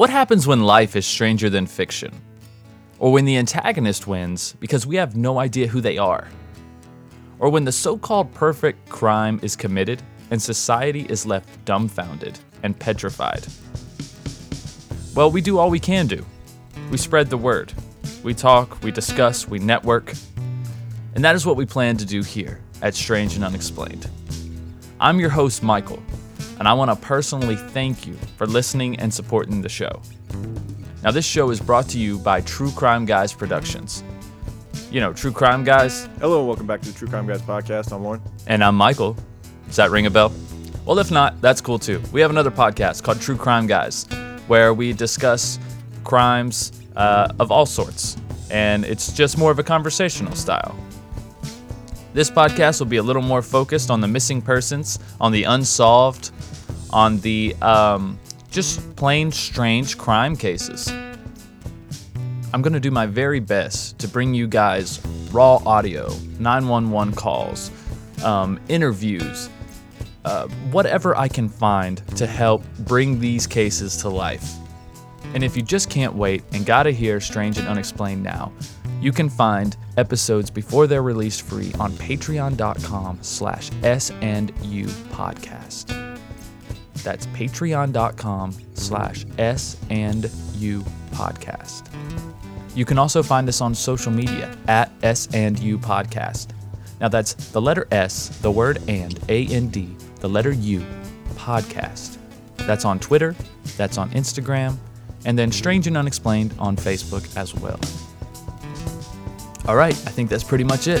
What happens when life is stranger than fiction? Or when the antagonist wins because we have no idea who they are? Or when the so called perfect crime is committed and society is left dumbfounded and petrified? Well, we do all we can do. We spread the word. We talk, we discuss, we network. And that is what we plan to do here at Strange and Unexplained. I'm your host, Michael, and I want to personally thank you for listening and supporting the show. Now, this show is brought to you by True Crime Guys Productions. You know, True Crime Guys, Hello and welcome back to the True Crime Guys podcast. I'm Lauren. and I'm Michael. Does that ring a bell? Well, if not, that's cool too. We have another podcast called True Crime Guys, where we discuss crimes uh, of all sorts, and it's just more of a conversational style. This podcast will be a little more focused on the missing persons, on the unsolved, on the um, just plain strange crime cases. I'm going to do my very best to bring you guys raw audio, 911 calls, um, interviews, uh, whatever I can find to help bring these cases to life. And if you just can't wait and gotta hear Strange and Unexplained now, you can find episodes before they're released free on patreon.com slash S&U podcast. That's patreon.com slash S&U podcast. You can also find us on social media at S&U podcast. Now that's the letter S, the word and, A-N-D, the letter U, podcast. That's on Twitter, that's on Instagram, and then Strange and Unexplained on Facebook as well. All right, I think that's pretty much it.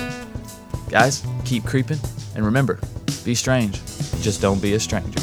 Guys, keep creeping, and remember, be strange. Just don't be a stranger.